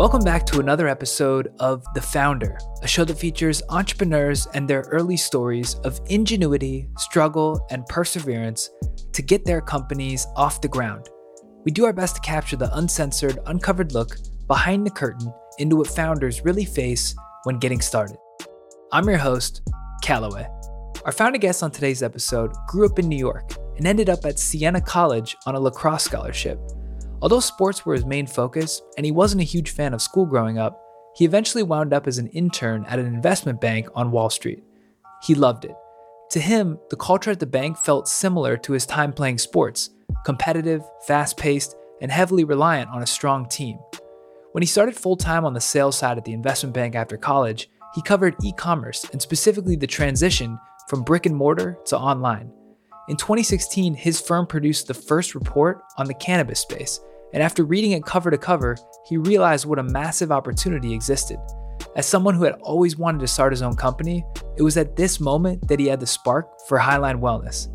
Welcome back to another episode of The Founder, a show that features entrepreneurs and their early stories of ingenuity, struggle, and perseverance to get their companies off the ground. We do our best to capture the uncensored, uncovered look behind the curtain into what founders really face when getting started. I'm your host, Calloway. Our founder guest on today's episode grew up in New York and ended up at Siena College on a lacrosse scholarship Although sports were his main focus, and he wasn't a huge fan of school growing up, he eventually wound up as an intern at an investment bank on Wall Street. He loved it. To him, the culture at the bank felt similar to his time playing sports competitive, fast paced, and heavily reliant on a strong team. When he started full time on the sales side at the investment bank after college, he covered e commerce and specifically the transition from brick and mortar to online. In 2016, his firm produced the first report on the cannabis space and after reading it cover to cover, he realized what a massive opportunity existed. As someone who had always wanted to start his own company, it was at this moment that he had the spark for Highline Wellness.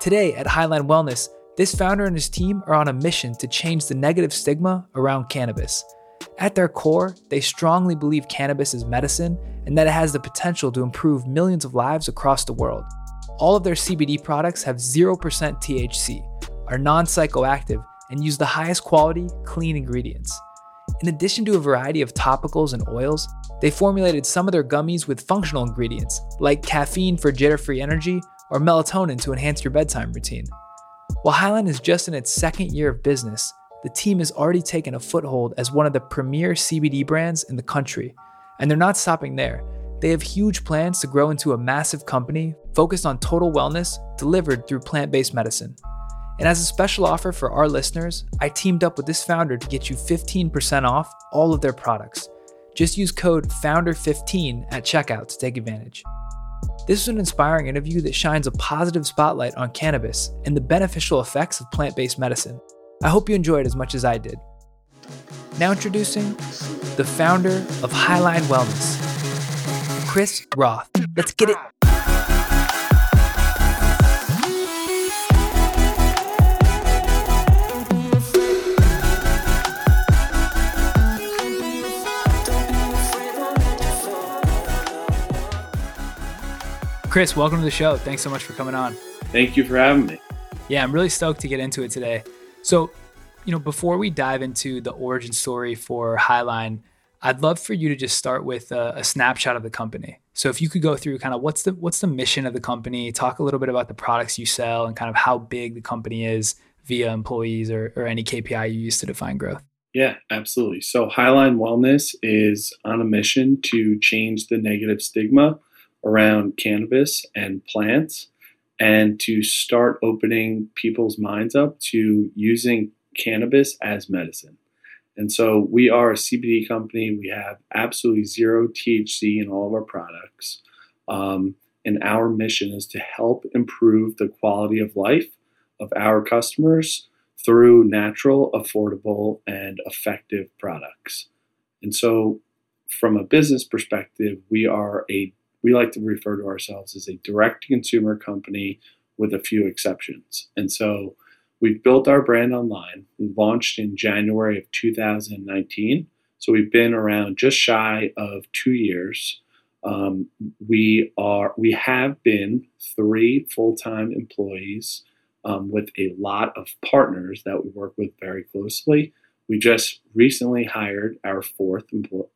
Today at Highline Wellness, this founder and his team are on a mission to change the negative stigma around cannabis. At their core, they strongly believe cannabis is medicine and that it has the potential to improve millions of lives across the world. All of their CBD products have 0% THC, are non psychoactive, and use the highest quality, clean ingredients. In addition to a variety of topicals and oils, they formulated some of their gummies with functional ingredients, like caffeine for jitter free energy or melatonin to enhance your bedtime routine. While Highline is just in its second year of business, the team has already taken a foothold as one of the premier CBD brands in the country. And they're not stopping there. They have huge plans to grow into a massive company focused on total wellness delivered through plant based medicine. And as a special offer for our listeners, I teamed up with this founder to get you 15% off all of their products. Just use code FOUNDER15 at checkout to take advantage. This is an inspiring interview that shines a positive spotlight on cannabis and the beneficial effects of plant based medicine. I hope you enjoyed as much as I did. Now, introducing the founder of Highline Wellness, Chris Roth. Let's get it. Chris, welcome to the show. Thanks so much for coming on. Thank you for having me. Yeah, I'm really stoked to get into it today. So, you know, before we dive into the origin story for Highline, I'd love for you to just start with a, a, snapshot of the company. So, if you could go through kind of what's the what's the mission of the company, talk a little bit about the products you sell, and kind of how big the company is via employees or, or any KPI you use to define growth. Yeah, absolutely. So, Highline Wellness is on a mission to change the negative stigma around cannabis and plants and to start opening people's minds up to using cannabis as medicine. And so we are a CBD company. We have absolutely zero THC in all of our products. Um, and our mission is to help improve the quality of life of our customers through natural, affordable, and effective products. And so, from a business perspective, we are a we like to refer to ourselves as a direct consumer company with a few exceptions. And so we've built our brand online. We launched in January of 2019. So we've been around just shy of two years. Um, we are we have been three full-time employees um, with a lot of partners that we work with very closely. We just recently hired our fourth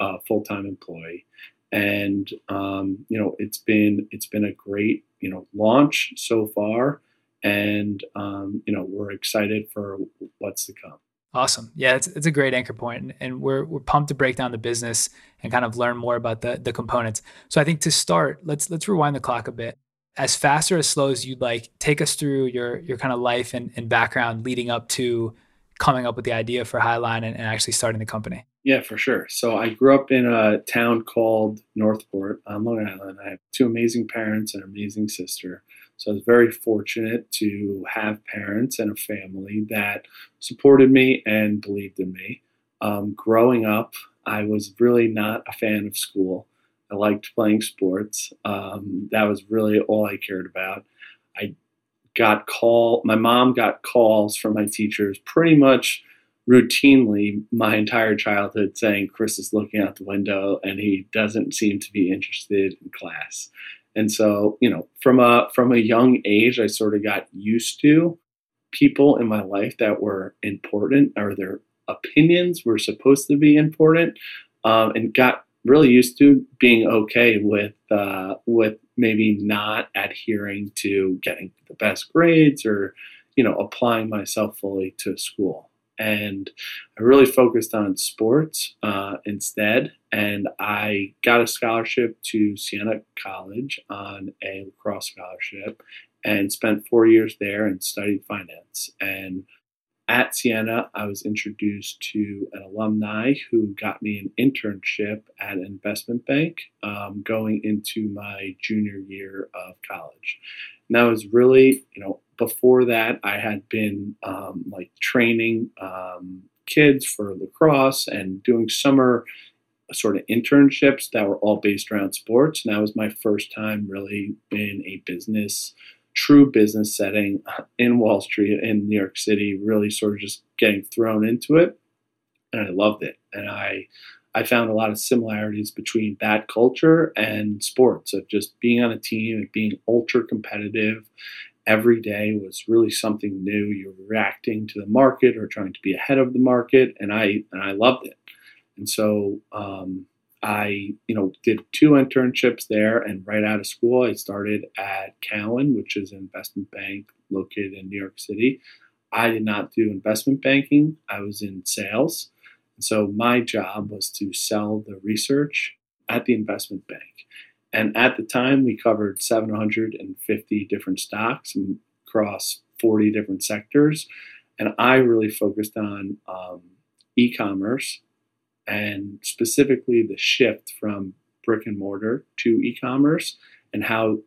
uh, full-time employee, and um, you know it's been it's been a great you know launch so far. And um, you know we're excited for what's to come. Awesome. Yeah it's, it's a great anchor point and we're, we're pumped to break down the business and kind of learn more about the, the components. So i think to start let's let's rewind the clock a bit. As fast or as slow as you'd like take us through your your kind of life and, and background leading up to coming up with the idea for highline and, and actually starting the company yeah, for sure. So I grew up in a town called Northport on Long Island. I have two amazing parents and an amazing sister. So I was very fortunate to have parents and a family that supported me and believed in me. Um, growing up, I was really not a fan of school. I liked playing sports. Um, that was really all I cared about. I got call. My mom got calls from my teachers pretty much routinely my entire childhood saying Chris is looking out the window and he doesn't seem to be interested in class. And so, you know, from a from a young age, I sort of got used to people in my life that were important or their opinions were supposed to be important, um, and got really used to being okay with uh, with maybe not adhering to getting the best grades or you know applying myself fully to school and I really focused on sports uh, instead. And I got a scholarship to Siena College on a lacrosse scholarship and spent four years there and studied finance. And at Siena, I was introduced to an alumni who got me an internship at an investment bank um, going into my junior year of college. And that was really, you know, before that, I had been um, like training um, kids for lacrosse and doing summer sort of internships that were all based around sports. And that was my first time really in a business, true business setting in Wall Street in New York City, really sort of just getting thrown into it. And I loved it. And I, I found a lot of similarities between that culture and sports of just being on a team and being ultra competitive every day was really something new. You're reacting to the market or trying to be ahead of the market, and I and I loved it. And so um, I, you know, did two internships there, and right out of school, I started at Cowen, which is an investment bank located in New York City. I did not do investment banking; I was in sales. And so my job was to sell the research at the investment bank. And at the time, we covered 750 different stocks across 40 different sectors. And I really focused on um, e commerce and specifically the shift from brick and mortar to e commerce and how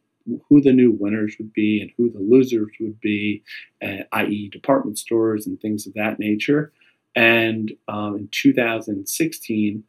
who the new winners would be and who the losers would be, uh, i.e., department stores and things of that nature. And um, in 2016,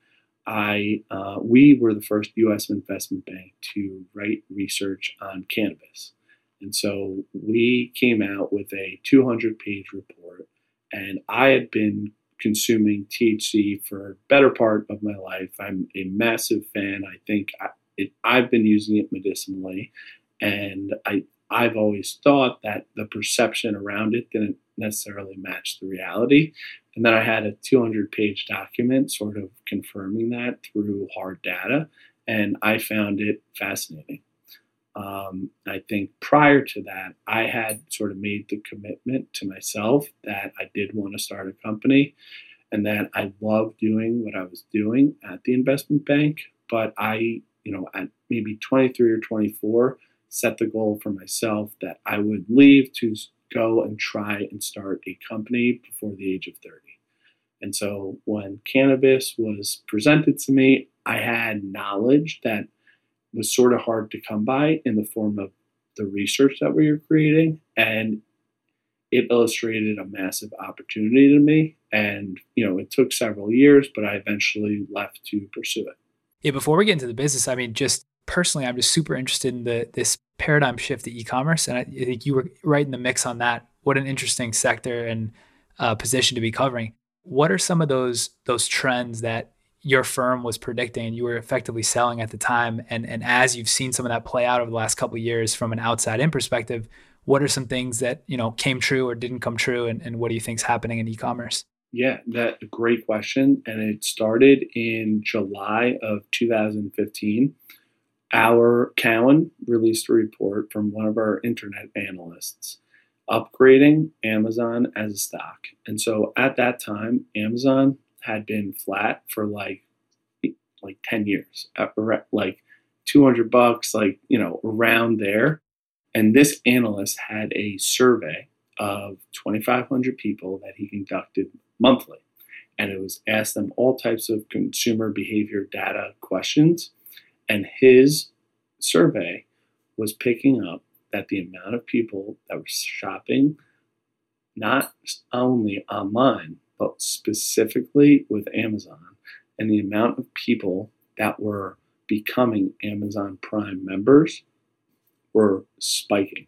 I uh, we were the first U.S. investment bank to write research on cannabis, and so we came out with a 200-page report. And I had been consuming THC for better part of my life. I'm a massive fan. I think I, it, I've been using it medicinally, and I I've always thought that the perception around it didn't necessarily match the reality. And then I had a 200 page document sort of confirming that through hard data. And I found it fascinating. Um, I think prior to that, I had sort of made the commitment to myself that I did want to start a company and that I loved doing what I was doing at the investment bank. But I, you know, at maybe 23 or 24, set the goal for myself that I would leave to go and try and start a company before the age of 30. And so when cannabis was presented to me, I had knowledge that was sort of hard to come by in the form of the research that we were creating. And it illustrated a massive opportunity to me. And, you know, it took several years, but I eventually left to pursue it. Yeah, before we get into the business, I mean, just personally, I'm just super interested in the this paradigm shift to e-commerce, and I think you were right in the mix on that. What an interesting sector and uh, position to be covering. What are some of those those trends that your firm was predicting and you were effectively selling at the time? And and as you've seen some of that play out over the last couple of years from an outside in perspective, what are some things that you know came true or didn't come true, and, and what do you think is happening in e-commerce? Yeah, that great question. And it started in July of 2015 our Cowen released a report from one of our internet analysts upgrading Amazon as a stock. And so at that time, Amazon had been flat for like like 10 years, uh, at like 200 bucks, like, you know, around there. And this analyst had a survey of 2,500 people that he conducted monthly. And it was asked them all types of consumer behavior data questions and his survey was picking up that the amount of people that were shopping not only online, but specifically with Amazon, and the amount of people that were becoming Amazon Prime members were spiking.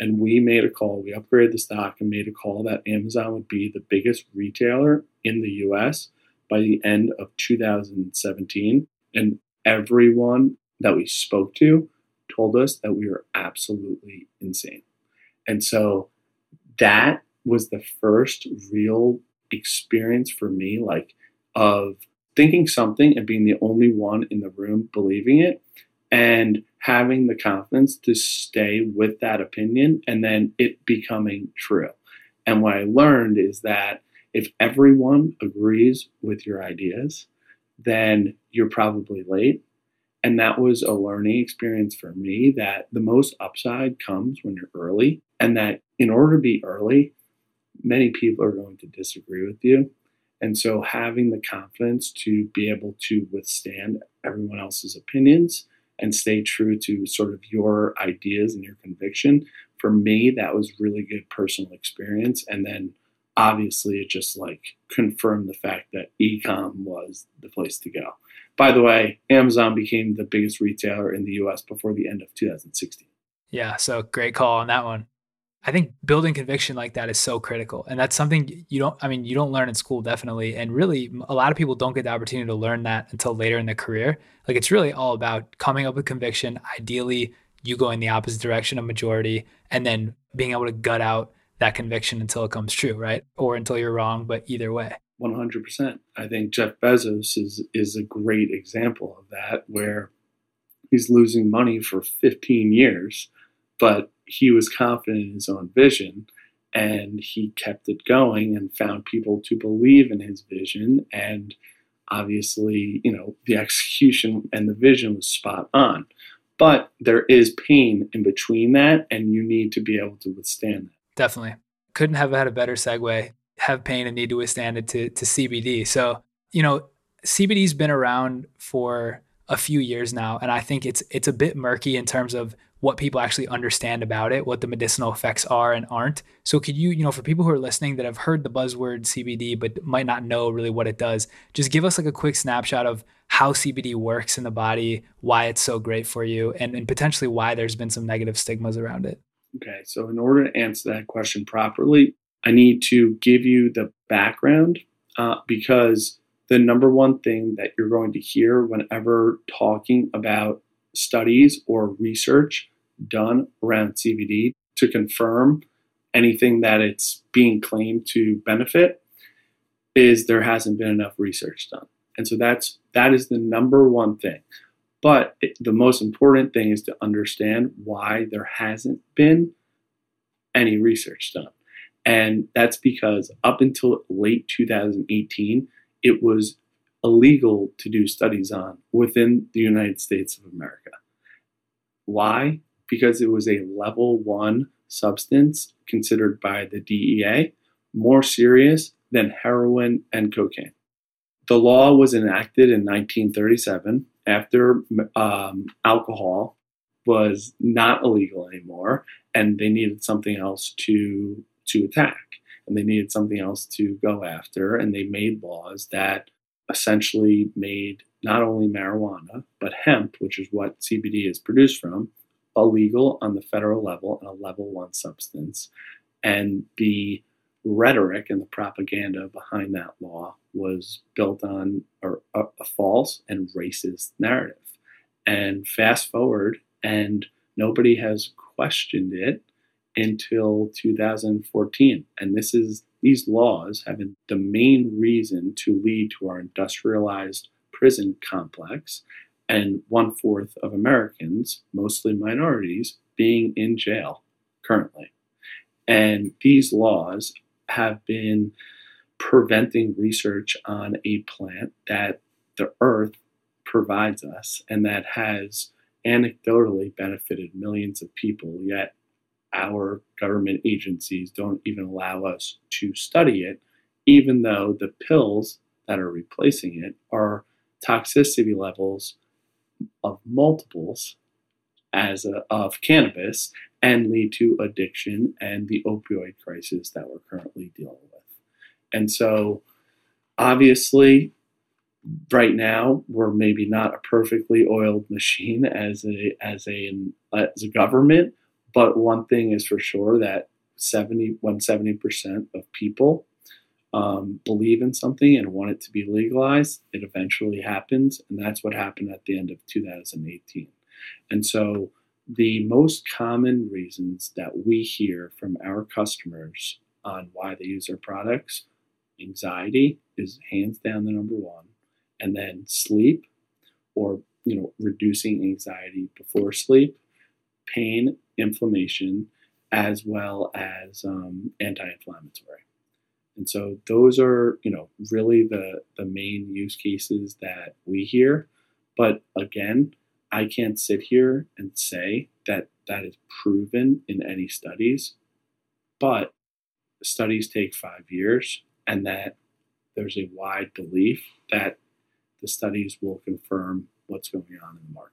And we made a call, we upgraded the stock and made a call that Amazon would be the biggest retailer in the US by the end of 2017. And everyone that we spoke to told us that we were absolutely insane. And so that was the first real experience for me, like of thinking something and being the only one in the room believing it and having the confidence to stay with that opinion and then it becoming true. And what I learned is that if everyone agrees with your ideas, then you're probably late. And that was a learning experience for me that the most upside comes when you're early, and that in order to be early, many people are going to disagree with you. And so having the confidence to be able to withstand everyone else's opinions and stay true to sort of your ideas and your conviction, for me, that was really good personal experience. And then obviously it just like confirmed the fact that ecom was the place to go. By the way, Amazon became the biggest retailer in the US before the end of 2016. Yeah, so great call on that one. I think building conviction like that is so critical. And that's something you don't, I mean, you don't learn in school, definitely. And really, a lot of people don't get the opportunity to learn that until later in their career. Like, it's really all about coming up with conviction, ideally, you going the opposite direction of majority, and then being able to gut out that conviction until it comes true, right? Or until you're wrong, but either way. 100%. I think Jeff Bezos is, is a great example of that, where he's losing money for 15 years, but he was confident in his own vision and he kept it going and found people to believe in his vision and obviously you know the execution and the vision was spot on but there is pain in between that and you need to be able to withstand that definitely couldn't have had a better segue have pain and need to withstand it to, to cbd so you know cbd's been around for a few years now and i think it's it's a bit murky in terms of what people actually understand about it, what the medicinal effects are and aren't. So could you, you know, for people who are listening that have heard the buzzword CBD but might not know really what it does, just give us like a quick snapshot of how CBD works in the body, why it's so great for you, and, and potentially why there's been some negative stigmas around it. Okay, so in order to answer that question properly, I need to give you the background uh, because the number one thing that you're going to hear whenever talking about studies or research done around CBD to confirm anything that it's being claimed to benefit is there hasn't been enough research done. And so that's that is the number one thing. But it, the most important thing is to understand why there hasn't been any research done. And that's because up until late 2018, it was illegal to do studies on within the United States of America. Why? because it was a level one substance considered by the DEA more serious than heroin and cocaine. The law was enacted in 1937 after um, alcohol was not illegal anymore, and they needed something else to to attack, and they needed something else to go after, and they made laws that essentially made not only marijuana but hemp, which is what CBD is produced from, illegal on the federal level and a level one substance. And the rhetoric and the propaganda behind that law was built on a, a, false and racist narrative. And fast forward, and nobody has questioned it until 2014. And this is these laws have been the main reason to lead to our industrialized prison complex and one fourth of Americans, mostly minorities, being in jail currently. And these laws have been preventing research on a plant that the earth provides us and that has anecdotally benefited millions of people, yet our government agencies don't even allow us to study it, even though the pills that are replacing it are toxicity levels of multiples as a, of cannabis and lead to addiction and the opioid crisis that we're currently dealing with. And so, obviously, right now we're maybe not a perfectly oiled machine as a as a as a government, But one thing is for sure that 70, when 70% of people um, believe in something and want it to be legalized, it eventually happens. And that's what happened at the end of 2018. And so the most common reasons that we hear from our customers on why they use our products anxiety is hands down the number one. And then sleep or you know reducing anxiety before sleep pain inflammation as well as um, anti-inflammatory. And so those are you know really the the main use cases that we hear. But again i can't sit here and say that that is proven in any studies but studies take five years and that there's a wide belief that the studies will confirm what's going on in the market.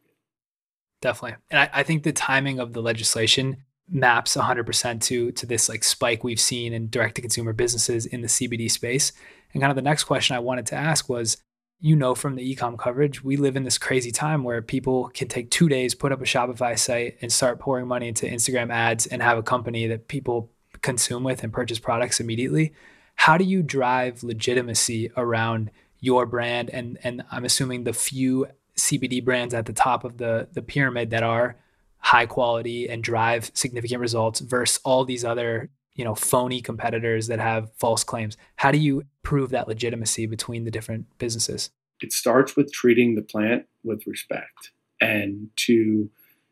Definitely. And I, I think the timing of the legislation maps 100% to to this like spike we've seen in direct to consumer businesses in the CBD space. And kind of the next question I wanted to ask was you know from the ecom coverage, we live in this crazy time where people can take 2 days, put up a Shopify site and start pouring money into Instagram ads and have a company that people consume with and purchase products immediately. How do you drive legitimacy around your brand? And and I'm assuming the few CBD brands at the top of the the pyramid that are high quality and drive significant results versus all these other you know phony competitors that have false claims. How do you prove that legitimacy between the different businesses? It starts with treating the plant with respect and to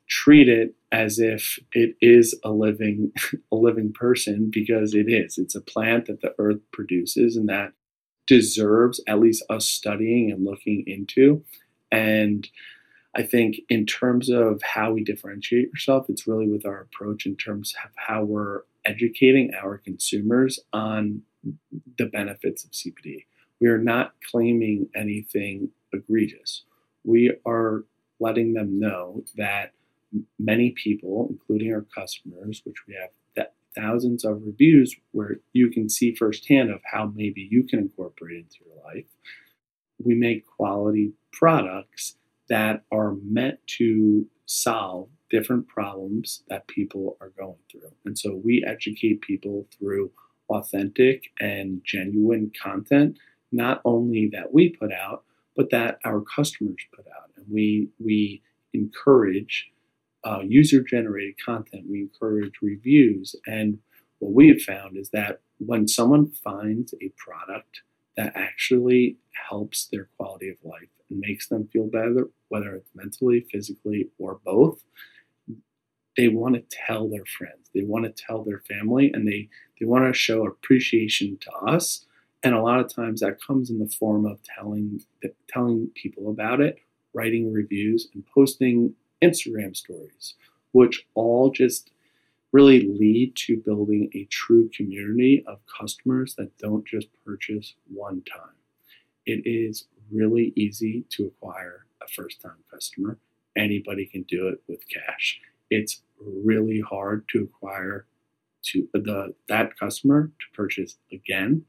treat it as if it is a living a living person because it is it's a plant that the earth produces and that deserves at least us studying and looking into. And I think in terms of how we differentiate yourself, it's really with our approach in terms of how we're educating our consumers on the benefits of CBD. We are not claiming anything egregious. We are letting them know that many people, including our customers, which we have thousands of reviews where you can see firsthand of how maybe you can incorporate into your life. We make quality products that are meant to solve different problems that people are going through. And so we educate people through authentic and genuine content, not only that we put out, but that our customers put out. And we we encourage uh, user generated content, we encourage reviews. And what we have found is that when someone finds a product that actually helps their quality of life and makes them feel better, whether it's mentally, physically, or both, they want to tell their friends, they want to tell their family, and they, they want to show appreciation to us. And a lot of times that comes in the form of telling telling people about it, writing reviews, and posting Instagram stories, which all just really lead to building a true community of customers that don't just purchase one time. It is really easy to acquire a first time customer. Anybody can do it with cash. It's really hard to acquire to the that customer to purchase again.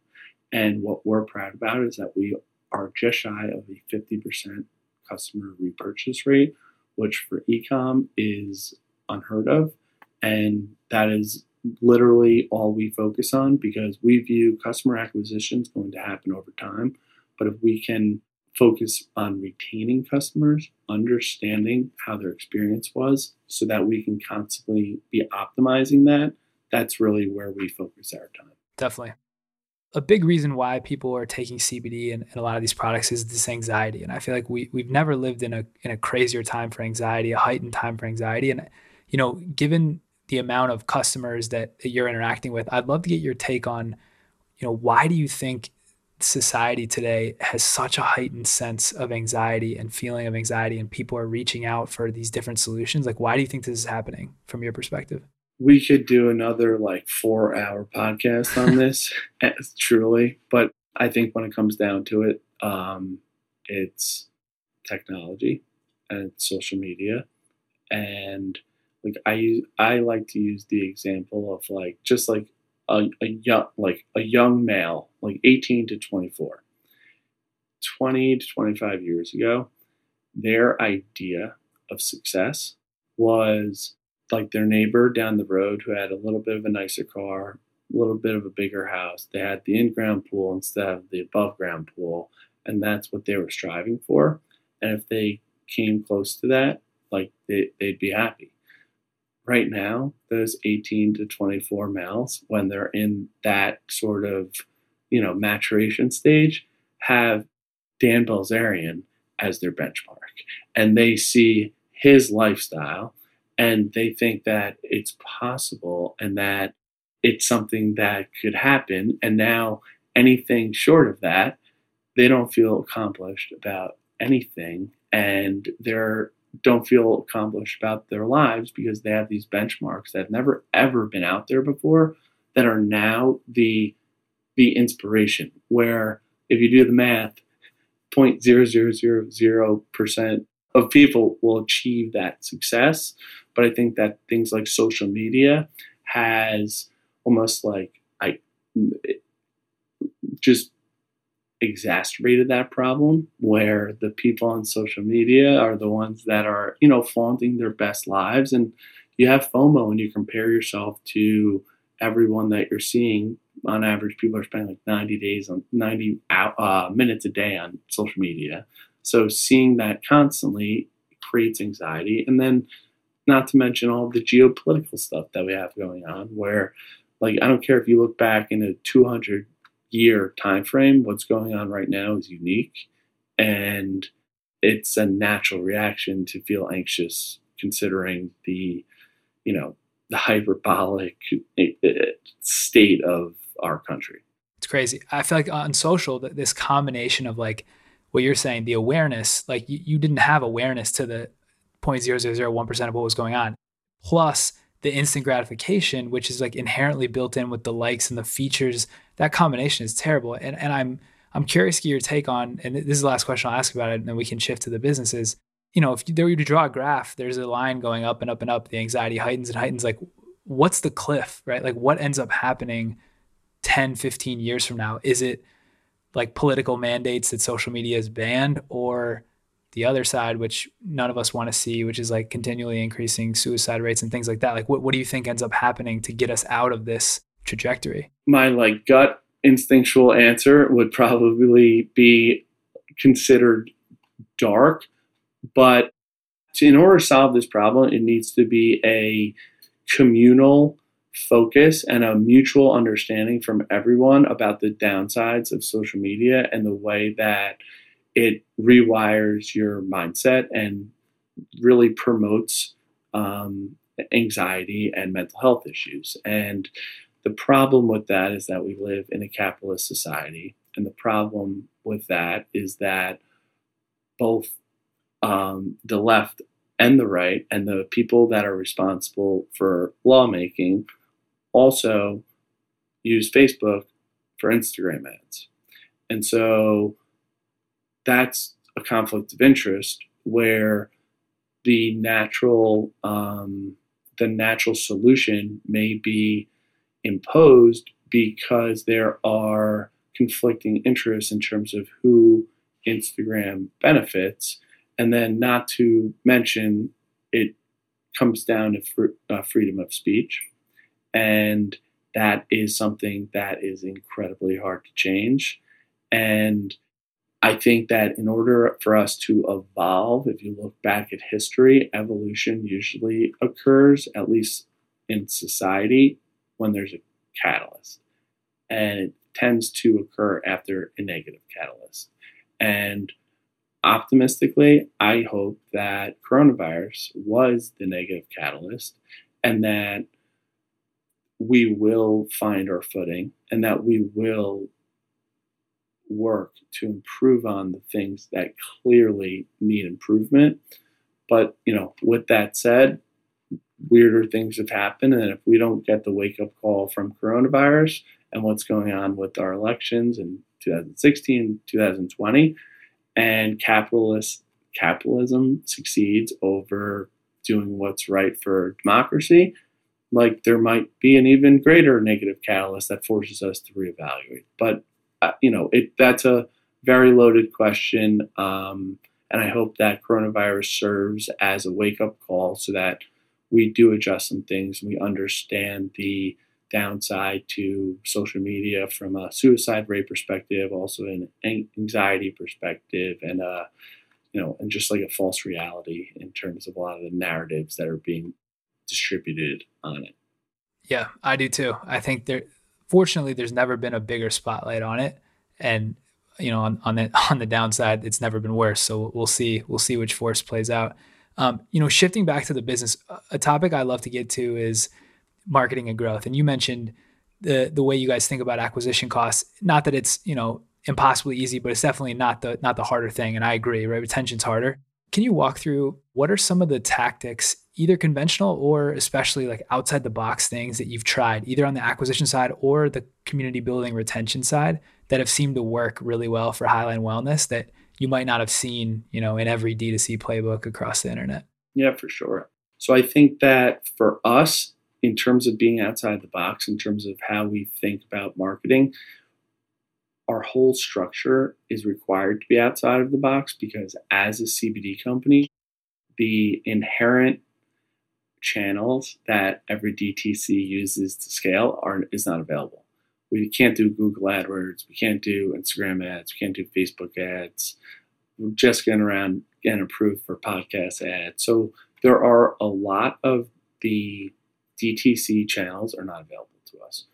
And what we're proud about is that we are just shy of a 50% customer repurchase rate, which for ecom is unheard of. And that is literally all we focus on because we view customer acquisition is going to happen over time. But if we can focus on retaining customers, understanding how their experience was, so that we can constantly be optimizing that, that's really where we focus our time. Definitely a big reason why people are taking CBD and, and, a lot of these products is this anxiety. And I feel like we we've never lived in a in a crazier time for anxiety, a heightened time for anxiety. And you know, given the amount of customers that, you're interacting with, I'd love to get your take on, you know, why do you think society today has such a heightened sense of anxiety and feeling of anxiety and people are reaching out for these different solutions? Like why do you think this is happening from your perspective? We could do another like four hour podcast on this eh, truly but i think when it comes down to it um, it's technology and social media. And like i use i like to use the example of like just like a, a young like a young male like 18 to 24 20 to 25 years ago their idea of success was like their neighbor down the road who had a little bit of a nicer car, a little bit of a bigger house. They had the in-ground pool instead of the above-ground pool, and that's what they were striving for. And if they came close to that, like they, they'd be happy. Right now, those 18 to 24 males, when they're in that sort of, you know, maturation stage, have Dan Bilzerian as their benchmark. And they see his lifestyle and they think that it's possible and that it's something that could happen. And now anything short of that, they don't feel accomplished about anything and they're don't feel accomplished about their lives because they have these benchmarks that have never ever been out there before that are now the the inspiration where if you do the math 0.0000% of people will achieve that success but i think that things like social media has almost like i just exacerbated that problem where the people on social media are the ones that are, you know, flaunting their best lives. And you have FOMO and you compare yourself to everyone that you're seeing. On average, people are spending like 90 days on 90 uh, minutes a day on social media. So seeing that constantly creates anxiety. And then, not to mention all the geopolitical stuff that we have going on, where, like, I don't care if you look back in a 200 year time frame what's going on right now is unique and it's a natural reaction to feel anxious considering the you know the hyperbolic eh, eh, state of our country. It's crazy. I feel like on social this combination of like what you're saying the awareness like you, you didn't have awareness to the 0.0001% of what was going on plus the instant gratification, which is like inherently built in with the likes and the features, that combination is terrible. And and I'm I'm curious to get your take on, and this is the last question I'll ask about it, and then we can shift to the businesses. You know, if there were to draw a graph, there's a line going up and up and up. The anxiety heightens and heightens. Like, what's the cliff, right? Like, what ends up happening 10, 15 years from now? Is it like political mandates that social media is banned, or the other side, which none of us want to see, which is like continually increasing suicide rates and things like that. Like, what, what do you think ends up happening to get us out of this trajectory? My like gut instinctual answer would probably be considered dark, but in order to solve this problem, it needs to be a communal focus and a mutual understanding from everyone about the downsides of social media and the way that it rewires your mindset and really promotes um, anxiety and mental health issues. And the problem with that is that we live in a capitalist society. And the problem with that is that both um, the left and the right and the people that are responsible for lawmaking also use Facebook for Instagram ads. And so that's a conflict of interest where the natural um, the natural solution may be imposed because there are conflicting interests in terms of who Instagram benefits, and then not to mention it comes down to fr- uh, freedom of speech, and that is something that is incredibly hard to change, and I think that in order for us to evolve, if you look back at history, evolution usually occurs, at least in society, when there's a catalyst. And it tends to occur after a negative catalyst. And optimistically, I hope that coronavirus was the negative catalyst and that we will find our footing and that we will work to improve on the things that clearly need improvement. But, you know, with that said, weirder things have happened. And if we don't get the wake up call from coronavirus and what's going on with our elections in 2016, 2020, and capitalist capitalism succeeds over doing what's right for democracy, like there might be an even greater negative catalyst that forces us to reevaluate. But uh, you know, it that's a very loaded question, um, and I hope that coronavirus serves as a wake up call so that we do adjust some things. We understand the downside to social media from a suicide rate perspective, also an anxiety perspective, and uh, you know, and just like a false reality in terms of a lot of the narratives that are being distributed on it. Yeah, I do too. I think there, fortunately, there's never been a bigger spotlight on it, and you know, on on the on the downside, it's never been worse. So we'll see we'll see which force plays out. Um, you know, shifting back to the business, a topic I love to get to is marketing and growth. And you mentioned the the way you guys think about acquisition costs. Not that it's you know impossibly easy, but it's definitely not the not the harder thing. And I agree, right? Retention's harder. Can you walk through what are some of the tactics, either conventional or especially like outside the box things that you've tried, either on the acquisition side or the community building retention side, that have seemed to work really well for Highline Wellness that you might not have seen, you know, in every D2C playbook across the internet? Yeah, for sure. So I think that for us, in terms of being outside the box, in terms of how we think about marketing, our whole structure is required to be outside of the box because as a CBD company, the inherent channels that every DTC uses to scale are is not available. We can't do Google AdWords, we can't do Instagram ads, we can't do Facebook ads. We're just getting around getting approved for podcast ads. So there are a lot of the DTC channels are not available to us,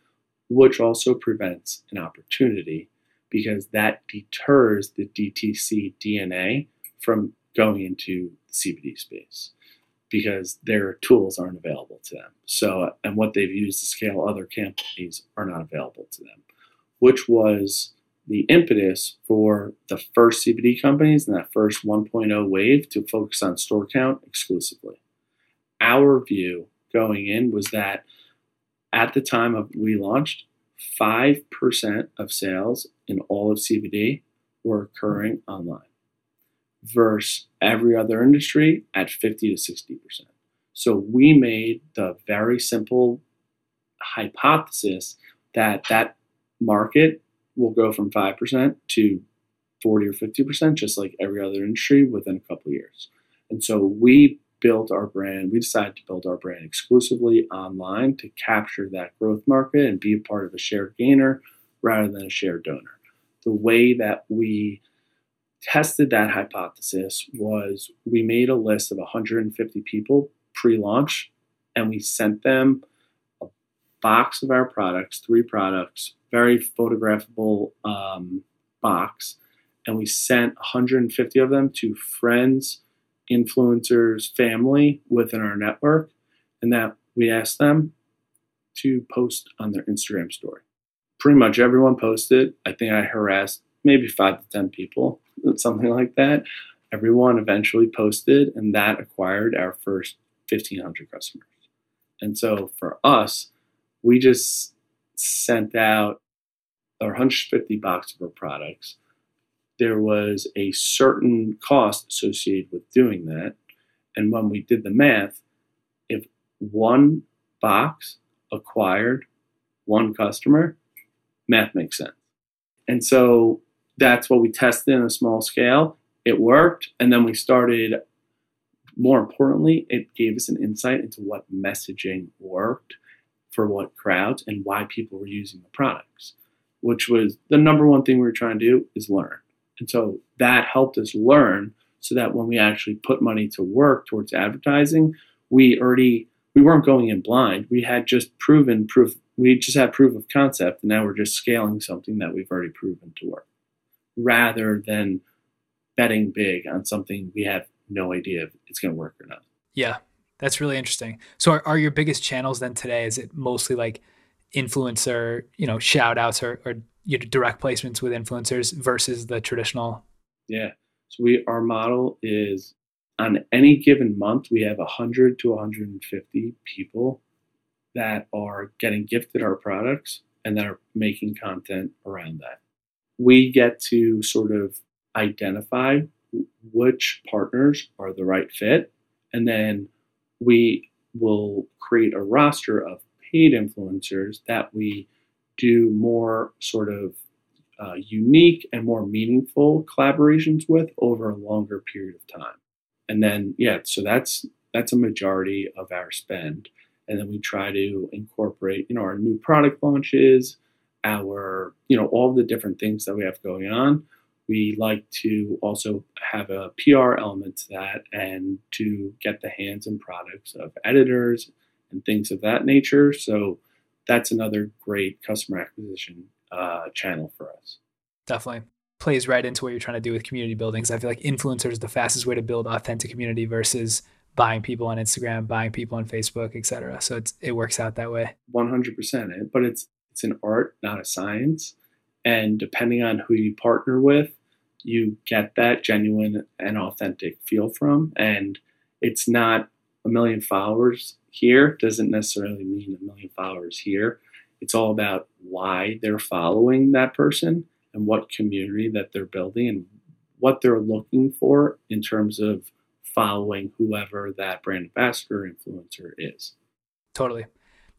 which also prevents an opportunity because that deters the DTC DNA from going into the CBD space because their tools aren't available to them. So, and what they've used to scale other companies are not available to them, which was the impetus for the first CBD companies in that first 1.0 wave to focus on store count exclusively. Our view going in was that at the time of we launched, 5% of sales in all of CBD were occurring online versus every other industry at 50 to 60%. So we made the very simple hypothesis that that market will go from 5% to 40 or 50%, just like every other industry within a couple years. And so we built our brand, we decided to build our brand exclusively online to capture that growth market and be a part of a shared gainer rather than a shared donor. The way that we tested that hypothesis was we made a list of 150 people pre launch and we sent them a box of our products, three products, very photographable um, box, and we sent 150 of them to friends influencers family within our network and that we asked them to post on their Instagram story. Pretty much everyone posted. I think I harassed maybe five to 10 people, something like that. Everyone eventually posted, and that acquired our first 1,500 customers. And so for us, we just sent out our 150 box of our products there was a certain cost associated with doing that. And when we did the math, if one box acquired one customer, math makes sense. And so that's what we tested in a small scale. It worked. And then we started, more importantly, it gave us an insight into what messaging worked for what crowds and why people were using the products, which was the number one thing we were trying to do is learn. And so that helped us learn so that when we actually put money to work towards advertising, we already we weren't going in blind. We had just proven proof. We just had proof of concept, and now we're just scaling something that we've already proven to work, rather than betting big on something we have no idea if it's going to work or not. Yeah, that's really interesting. So, are, are your biggest channels then today? Is it mostly like influencer, you know, shout outs or, or you know, direct placements with influencers versus the traditional? Yeah. So we our model is on any given month we have 100 to 150 people that are getting gifted our products and that are making content around that. We get to sort of identify which partners are the right fit and then we will create a roster of paid influencers that we do more sort of uh, unique and more meaningful collaborations with over a longer period of time. And then, yeah, so that's that's a majority of our spend. And then we try to incorporate, you know, our new product launches, our, you know, all the different things that we have going on. We like to also have a PR element to that and to get the hands and products of editors and things of that nature. So that's another great customer acquisition uh, channel for us. Definitely plays right into what you're trying to do with community buildings. I feel like influencers is the fastest way to build authentic community versus buying people on Instagram, buying people on Facebook, etc. So it's it works out that way. One hundred percent. But it's it's an art, not a science. And depending on who you partner with, you get that genuine and authentic feel from. And it's not a million followers here doesn't necessarily mean a million followers here. It's all about why they're following that person and what community that they're building and what they're looking for in terms of following whoever that brand ambassador influencer is. Totally.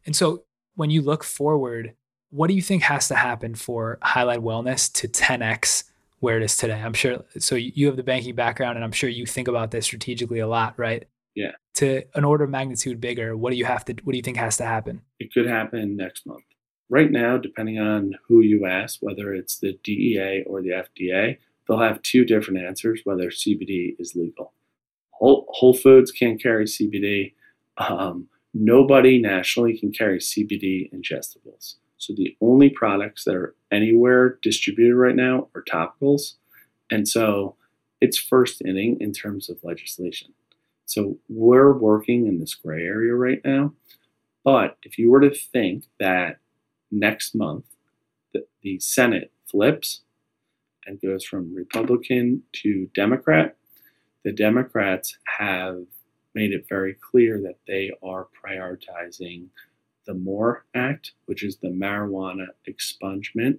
And so when you look forward, what do you think has to happen for Highline Wellness to 10x where it is today? I'm sure so you have the banking background and I'm sure you think about this strategically a lot, right? Yeah. To an order of magnitude bigger, what do you have to what do you think has to happen? It could happen next month. Right now, depending on who you ask, whether it's the DEA or the FDA, they'll have two different answers whether CBD is legal. Whole, Whole Foods can't carry CBD. Um, nobody nationally can carry CBD ingestibles. So the only products that are anywhere distributed right now are topicals. And so it's first inning in terms of legislation. So we're working in this gray area right now. But if you were to think that next month the, the Senate flips and goes from Republican to Democrat, the Democrats have made it very clear that they are prioritizing the MORE Act, which is the Marijuana Expungement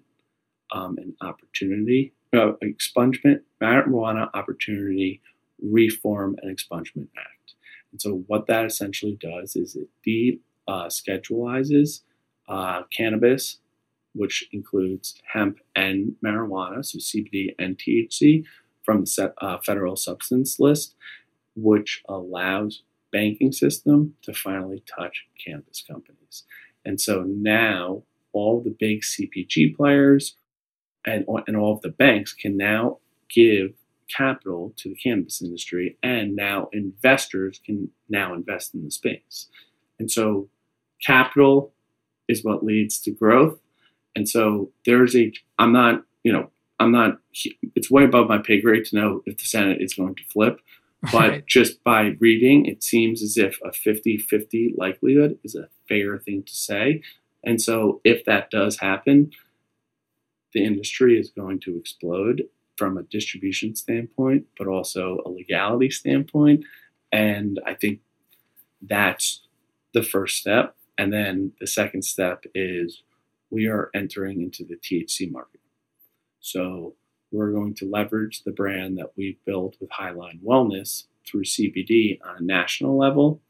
um, and Opportunity uh, Expungement Marijuana Opportunity Reform and Expungement Act. And so, what that essentially does is it de uh, uh, cannabis, which includes hemp and marijuana, so CBD and THC, from the uh, federal substance list, which allows banking system to finally touch cannabis companies. And so now all the big CPG players and, and all of the banks can now give capital to the cannabis industry, and now investors can now invest in the space. And so, capital is what leads to growth. And so, there's a, I'm not, you know, I'm not, it's way above my pay grade to know if the Senate is going to flip. But right. just by reading, it seems as if a 50 50 likelihood is a fair thing to say. And so, if that does happen, the industry is going to explode from a distribution standpoint, but also a legality standpoint. And I think that's the first step. And then the second step is we are entering into the THC market. So we're going to leverage the brand that we've built with Highline Wellness through CBD on a national level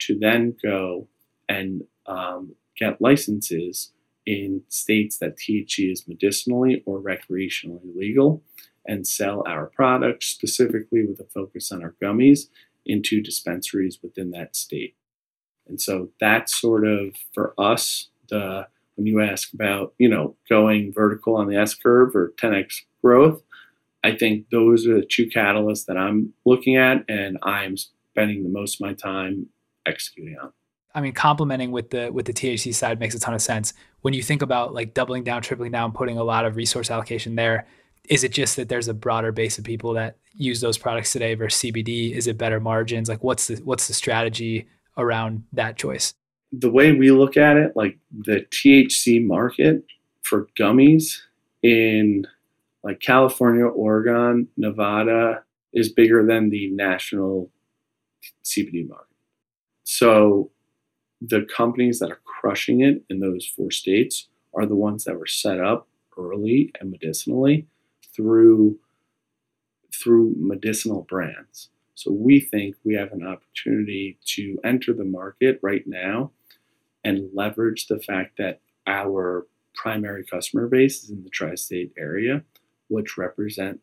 to then go and um, get licenses in states that THC is medicinally or recreationally legal and sell our products specifically with a focus on our gummies into dispensaries within that state. And so that's sort of for us the when you ask about, you know, going vertical on the S curve or 10x growth, I think those are the two catalysts that I'm looking at and I'm spending the most of my time executing on. I mean, complementing with the with the THC side makes a ton of sense. When you think about like doubling down, tripling down, putting a lot of resource allocation there, is it just that there's a broader base of people that use those products today versus CBD? Is it better margins? Like, what's the what's the strategy around that choice? The way we look at it, like the THC market for gummies in like California, Oregon, Nevada is bigger than the national CBD market. So the companies that are crushing it in those four states are the ones that were set up early and medicinally through through medicinal brands. So we think we have an opportunity to enter the market right now and leverage the fact that our primary customer base is in the tri-state area, which represent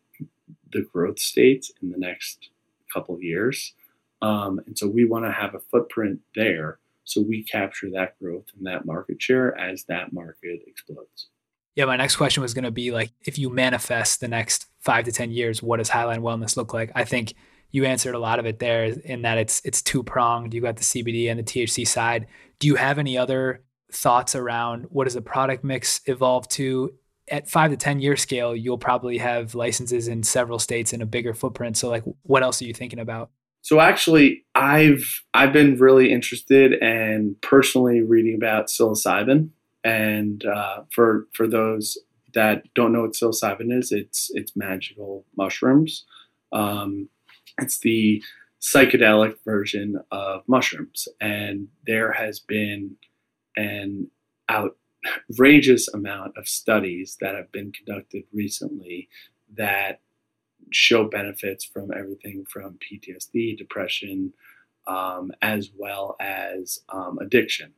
the growth states in the next couple years Um, and so we want to have a footprint there so we capture that growth and that market share as that market explodes. Yeah, my next question was going to be like, if you manifest the next five to 10 years, what does Highline Wellness look like? I think you answered a lot of it there in that it's it's two pronged. You got the CBD and the THC side. Do you have any other thoughts around what does the product mix evolve to? At five to 10 year scale, you'll probably have licenses in several states and a bigger footprint. So, like, what else are you thinking about? So actually, I've I've been really interested and personally reading about psilocybin. And uh, for for those that don't know what psilocybin is, it's it's magical mushrooms. Um, it's the psychedelic version of mushrooms, and there has been an outrageous amount of studies that have been conducted recently that show benefits from everything from PTSD, depression, um, as well as um, addiction.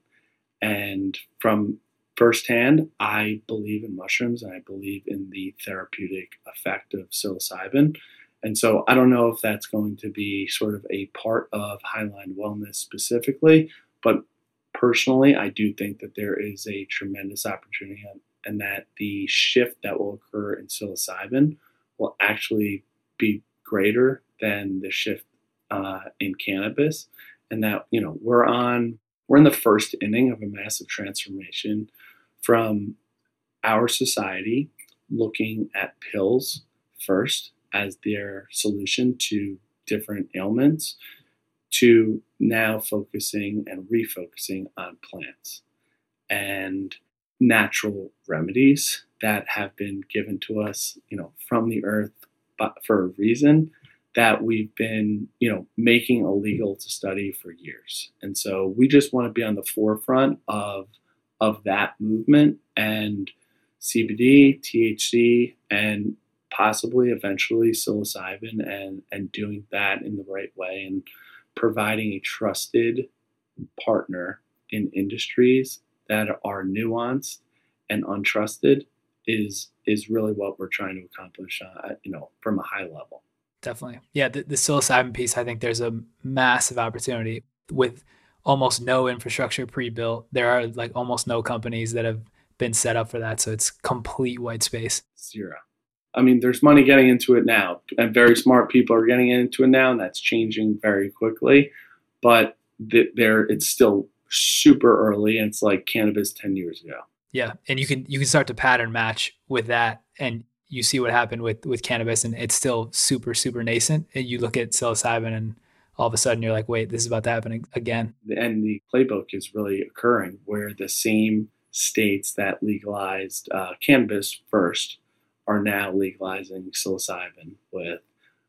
And from firsthand, I believe in mushrooms and I believe in the therapeutic effect of psilocybin. And so I don't know if that's going to be sort of a part of Highline Wellness specifically, but personally, I do think that there is a tremendous opportunity and that the shift that will occur in psilocybin will actually be greater than the shift uh, in cannabis, and that you know we're on we're in the first inning of a massive transformation from our society looking at pills first as their solution to different ailments to now focusing and refocusing on plants and natural remedies that have been given to us, you know, from the earth but for a reason that we've been, you know, making illegal to study for years. And so we just want to be on the forefront of of that movement and CBD, THC, and possibly eventually psilocybin and and doing that in the right way and providing a trusted partner in industries that are nuanced and untrusted is is really what we're trying to accomplish uh, you know from a high level. Definitely. Yeah the, the psilocybin piece i think there's a massive opportunity with almost no infrastructure pre-built. There are like almost no companies that have been set up for that so it's complete white space. Zero i mean there's money getting into it now and very smart people are getting into it now and that's changing very quickly but there it's still super early and it's like cannabis 10 years ago yeah, and you can you can start to pattern match with that, and you see what happened with with cannabis, and it's still super super nascent. And you look at psilocybin, and all of a sudden you're like, wait, this is about to happen again. And the playbook is really occurring where the same states that legalized uh, cannabis first are now legalizing psilocybin with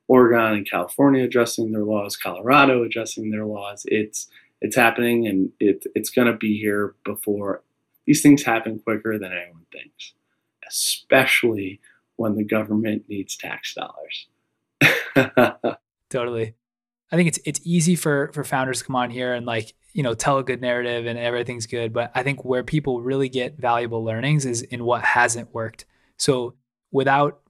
Oregon and California adjusting their laws, Colorado adjusting their laws. It's it's happening and it, it's going to be here before these things happen quicker than anyone thinks, especially when the government needs tax dollars. totally. I think it's it's easy for for founders to come on here and like, you know, tell a good narrative and everything's good, but I think where people really get valuable learnings is in what hasn't worked. So, without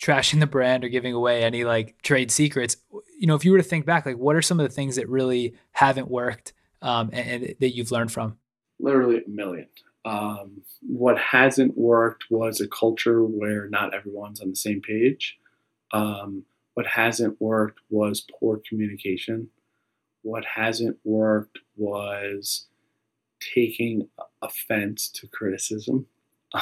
trashing the brand or giving away any like trade secrets, you know, if you were to think back, like what are some of the things that really haven't worked um, and, and that you've learned from? Literally a million. Um, what hasn't worked was a culture where not everyone's on the same page. Um, what hasn't worked was poor communication. What hasn't worked was taking offense to criticism.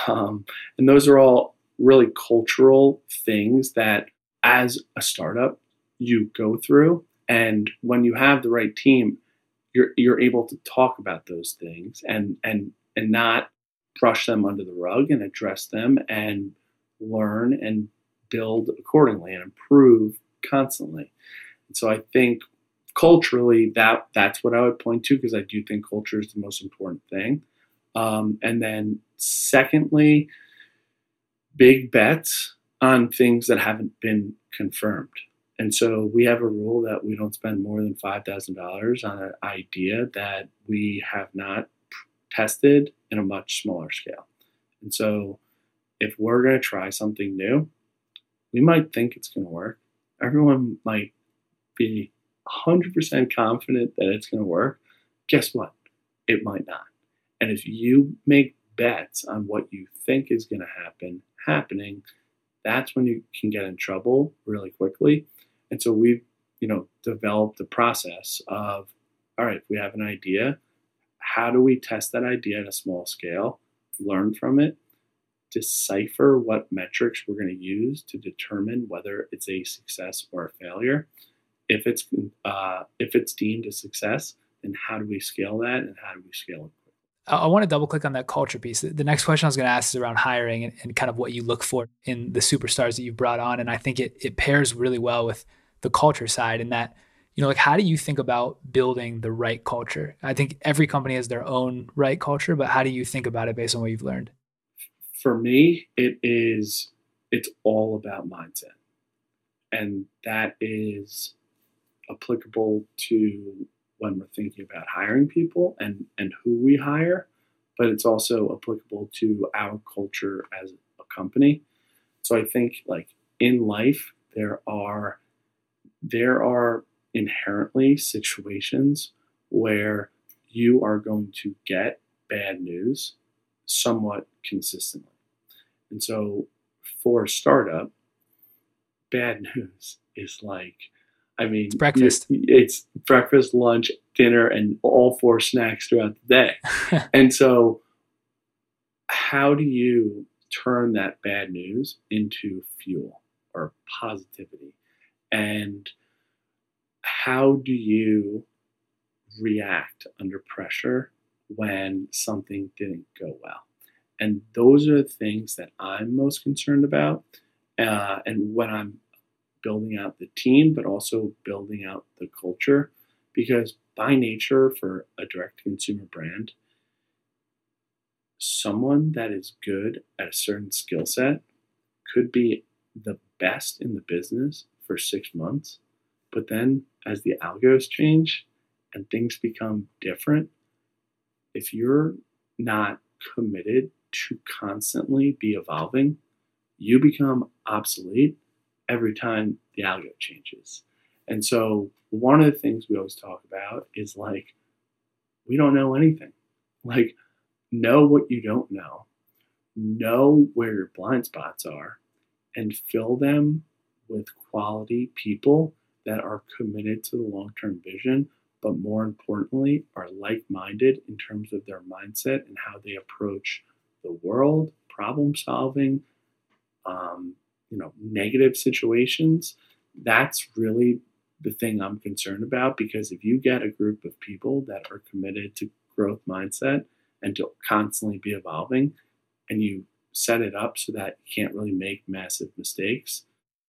Um, and those are all really cultural things that, as a startup, you go through. And when you have the right team, you're, you're able to talk about those things and, and and not brush them under the rug and address them and learn and build accordingly and improve constantly. And so I think culturally that that's what I would point to because I do think culture is the most important thing. Um, and then secondly, big bets on things that haven't been confirmed. And so we have a rule that we don't spend more than $5,000 on an idea that we have not tested in a much smaller scale. And so if we're going to try something new, we might think it's going to work. Everyone might be 100% confident that it's going to work, guess what? It might not. And if you make bets on what you think is going to happen happening, that's when you can get in trouble really quickly. And so we've, you know, developed a process of, all right, we have an idea. How do we test that idea at a small scale, learn from it, decipher what metrics we're going to use to determine whether it's a success or a failure. If it's uh, if it's deemed a success, then how do we scale that and how do we scale it? I want to double click on that culture piece. The next question I was going to ask is around hiring and, and, kind of what you look for in the superstars that you've brought on. And I think it, it pairs really well with the culture side in that, you know, like how do you think about building the right culture? I think every company has their own right culture, but how do you think about it based on what you've learned? For me, it is, it's all about mindset. And that is applicable to when we're thinking about hiring people and, and who we hire, but it's also applicable to our culture as a company. So I think like in life, there are there are inherently situations where you are going to get bad news somewhat consistently. And so for a startup, bad news is like I mean, it's breakfast. It's breakfast, lunch, dinner, and all four snacks throughout the day. and so, how do you turn that bad news into fuel or positivity? And how do you react under pressure when something didn't go well? And those are the things that I'm most concerned about. Uh, and when I'm building out the team, but also building out the culture. Because by nature, for a direct consumer brand, someone that is good at a certain skill set could be the best in the business for six months. But then as the algos change and things become different, if you're not committed to constantly be evolving, you become obsolete every time the algo changes. And so one of the things we always talk about is like, we don't know anything. Like, know what you don't know, know where your blind spots are, and fill them with quality people that are committed to the long term vision, but more importantly, are like minded in terms of their mindset and how they approach the world, problem solving, um, you know negative situations that's really the thing i'm concerned about because if you get a group of people that are committed to growth mindset and to constantly be evolving and you set it up so that you can't really make massive mistakes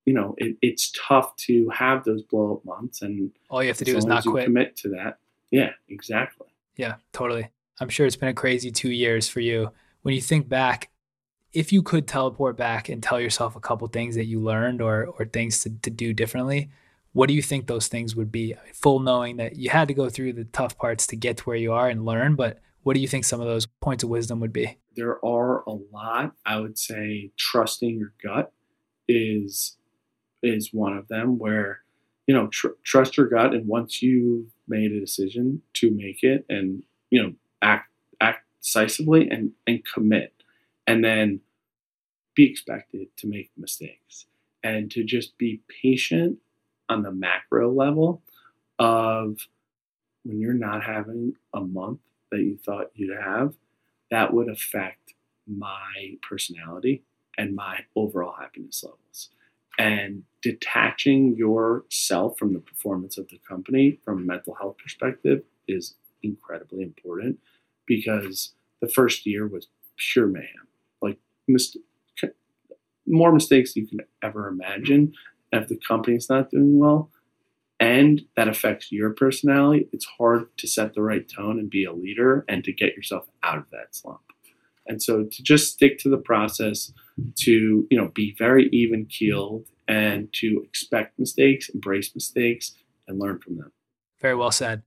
you know it, it's tough to have those blow up months and all you have to do is not quit. commit to that. Yeah exactly. Yeah totally. I'm sure it's been a crazy two years for you. When you think back if you could teleport back and tell yourself a couple things that you learned or or things to, to do differently, what do you think those things would be? Full knowing that you had to go through the tough parts to get to where you are and learn, but what do you think some of those points of wisdom would be? There are a lot. I would say trusting your gut is is one of them where you know tr- trust your gut and once you've made a decision to make it and you know act act decisively and and commit and then be expected to make mistakes and to just be patient on the macro level of when you're not having a month that you thought you'd have, that would affect my personality and my overall happiness levels. And detaching yourself from the performance of the company from a mental health perspective is incredibly important because the first year was pure mayhem mis- more mistakes you can ever imagine. And if the company's not doing well and that affects your personality, it's hard to set the right tone and be a leader and to get yourself out of that slump. And so to just stick to the process, to you know be very even keeled and to expect mistakes, embrace mistakes, and learn from them. Very well said.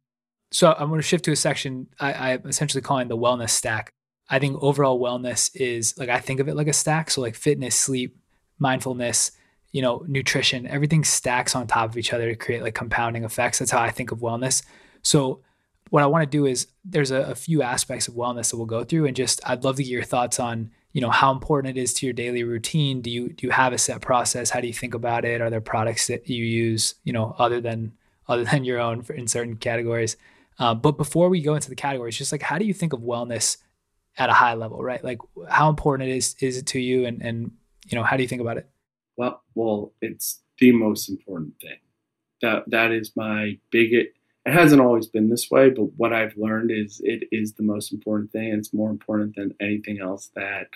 So I'm going to shift to a section I, I'm essentially calling the wellness stack. I think overall wellness is like I think of it like a stack. So like fitness, sleep, mindfulness, you know, nutrition, everything stacks on top of each other to create like compounding effects. That's how I think of wellness. So what I want to do is there's a, a, few aspects of wellness that we'll go through and just I'd love to get your thoughts on, you know, how important it is to your daily routine. Do you do you have a set process? How do you think about it? Are there products that you use, you know, other than other than your own for, in certain categories? Uh, but before we go into the categories, just like how do you think of wellness at a high level, right? Like how important it is is it to you and and you know, how do you think about it? Well, well, it's the most important thing. That that is my biggest it hasn't always been this way, but what I've learned is it is the most important thing, it's more important than anything else that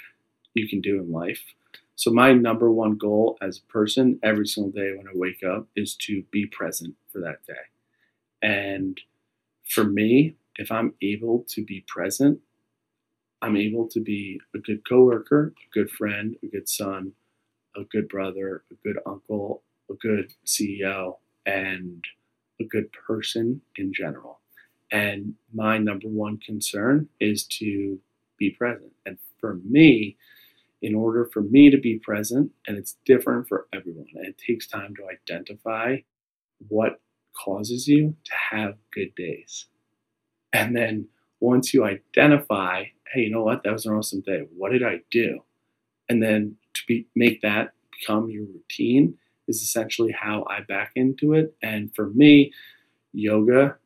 you can do in life. So, my number one goal as a person every single day when I wake up is to be present for that day. And for me, if I'm able to be present, I'm able to be a good coworker, a good friend, a good son, a good brother, a good uncle, a good CEO, and a good person in general. And my number one concern is to be present. And for me, in order for me to be present, and it's different for everyone, it takes time to identify what causes you to have good days. And then once you identify, hey, you know what, that was an awesome day. What did I do? And then to be, make that become your routine is essentially how I back into it. And for me, yoga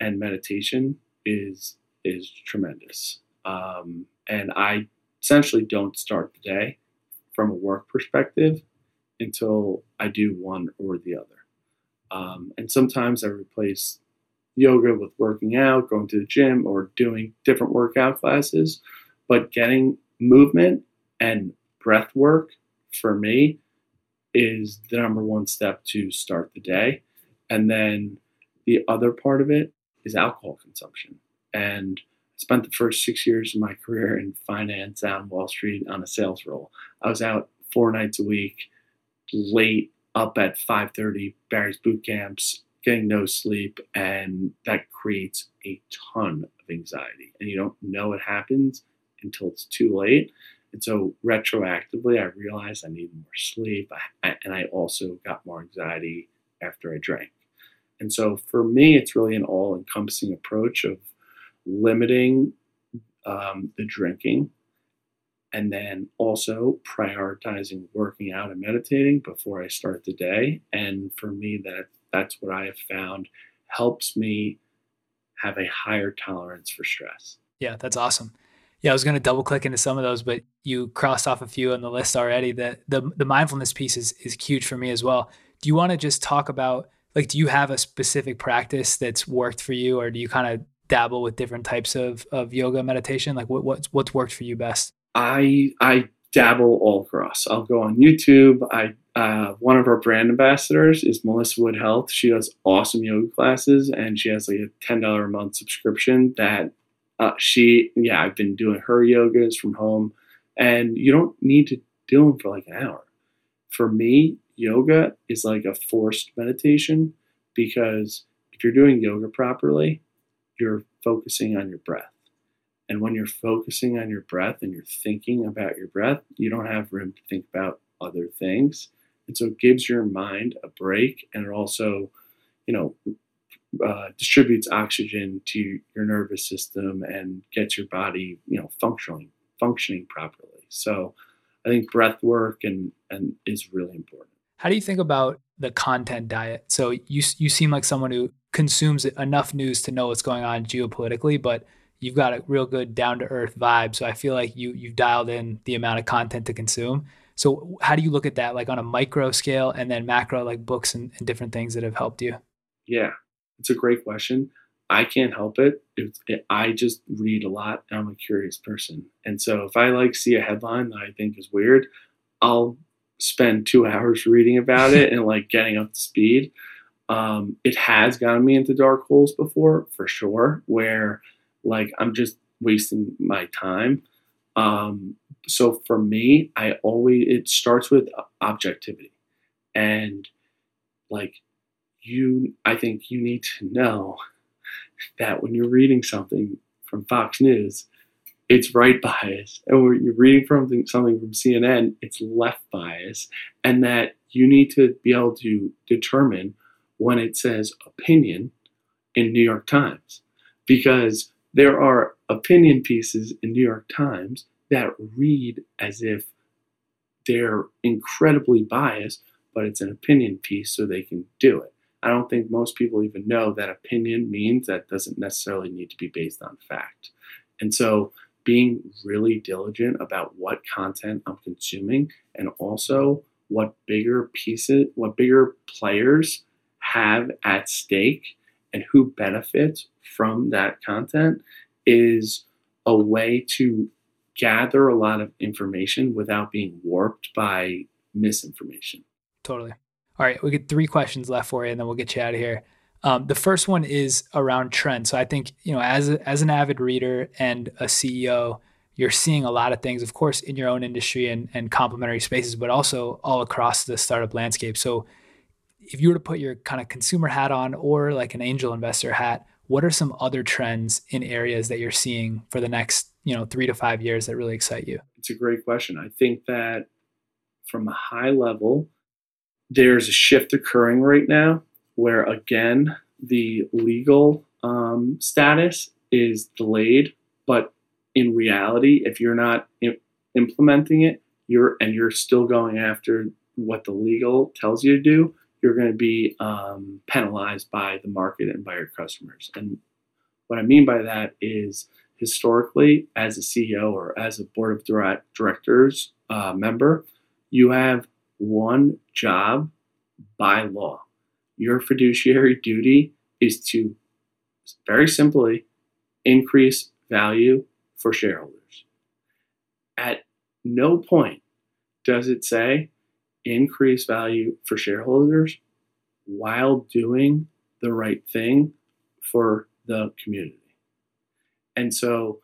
and meditation is is tremendous. Um, and I essentially don't start the day from a work perspective until I do one or the other. Um, and sometimes I replace yoga with working out, going to the gym, or doing different workout classes. But getting movement and breath work for me is the number one step to start the day. And then the other part of it is alcohol consumption. And I spent the first six years of my career in finance on Wall Street on a sales role. I was out four nights a week, late, up at 5:30, Barry's boot camps, getting no sleep, and that creates a ton of anxiety. And you don't know it happens until it's too late. And so retroactively, I realized I needed more sleep, and I also got more anxiety after I drank. And so for me, it's really an all encompassing approach of limiting um, the drinking and then also prioritizing working out and meditating before I start the day. And for me, that that's what I have found helps me have a higher tolerance for stress. Yeah, that's awesome. Yeah, I was going to double click into some of those, but you crossed off a few on the list already. That the the mindfulness piece is is huge for me as well. Do you want to just talk about like do you have a specific practice that's worked for you, or do you kind of dabble with different types of of yoga meditation? Like what what's what's worked for you best? I I dabble all across. I'll go on YouTube. I uh, one of our brand ambassadors is Melissa Wood Health. She does awesome yoga classes, and she has like a ten dollar a month subscription that uh, she, yeah, I've been doing her yogas from home, and you don't need to do them for like an hour. For me, yoga is like a forced meditation because if you're doing yoga properly, you're focusing on your breath. And when you're focusing on your breath and you're thinking about your breath, you don't have room to think about other things. And so it gives your mind a break and it also, you know, uh, distributes oxygen to your nervous system and gets your body, you know, functioning functioning properly. So, I think breath work and and is really important. How do you think about the content diet? So you you seem like someone who consumes enough news to know what's going on geopolitically, but you've got a real good down to earth vibe. So I feel like you you've dialed in the amount of content to consume. So how do you look at that, like on a micro scale, and then macro, like books and, and different things that have helped you? Yeah, it's a great question. I can't help it. It. I just read a lot and I'm a curious person. And so if I like see a headline that I think is weird, I'll spend two hours reading about it and like getting up to speed. Um, it has gotten me into dark holes before, for sure, where like I'm just wasting my time. Um, so for me, I always it starts with objectivity, and like you, I think you need to know that when you're reading something from Fox News, it's right bias. And when you're reading from something from CNN, it's left bias. And that you need to be able to determine when it says opinion in New York Times. Because there are opinion pieces in New York Times that read as if they're incredibly biased, but it's an opinion piece so they can do it. I don't think most people even know that opinion means that doesn't necessarily need to be based on fact. And so being really diligent about what content I'm consuming and also what bigger pieces, what bigger players have at stake and who benefits from that content is a way to gather a lot of information without being warped by misinformation. Totally. All right, we get three questions left for you, and then we'll get you out of here. Um, the first one is around trends. So I think you know, as a, as an avid reader and a CEO, you're seeing a lot of things, of course, in your own industry and and complementary spaces, but also all across the startup landscape. So if you were to put your kind of consumer hat on or like an angel investor hat, what are some other trends in areas that you're seeing for the next you know three to five years that really excite you? It's a great question. I think that from a high level, there's a shift occurring right now where again the legal um, status is delayed, but in reality, if you're not implementing it, you're and you're still going after what the legal tells you to do, you're going to be um, penalized by the market and by your customers. And what I mean by that is historically, as a CEO or as a board of direct directors uh, member, you have one job by law. Your fiduciary duty is to very simply increase value for shareholders. At no point does it say increase value for shareholders while doing the right thing for the community. And so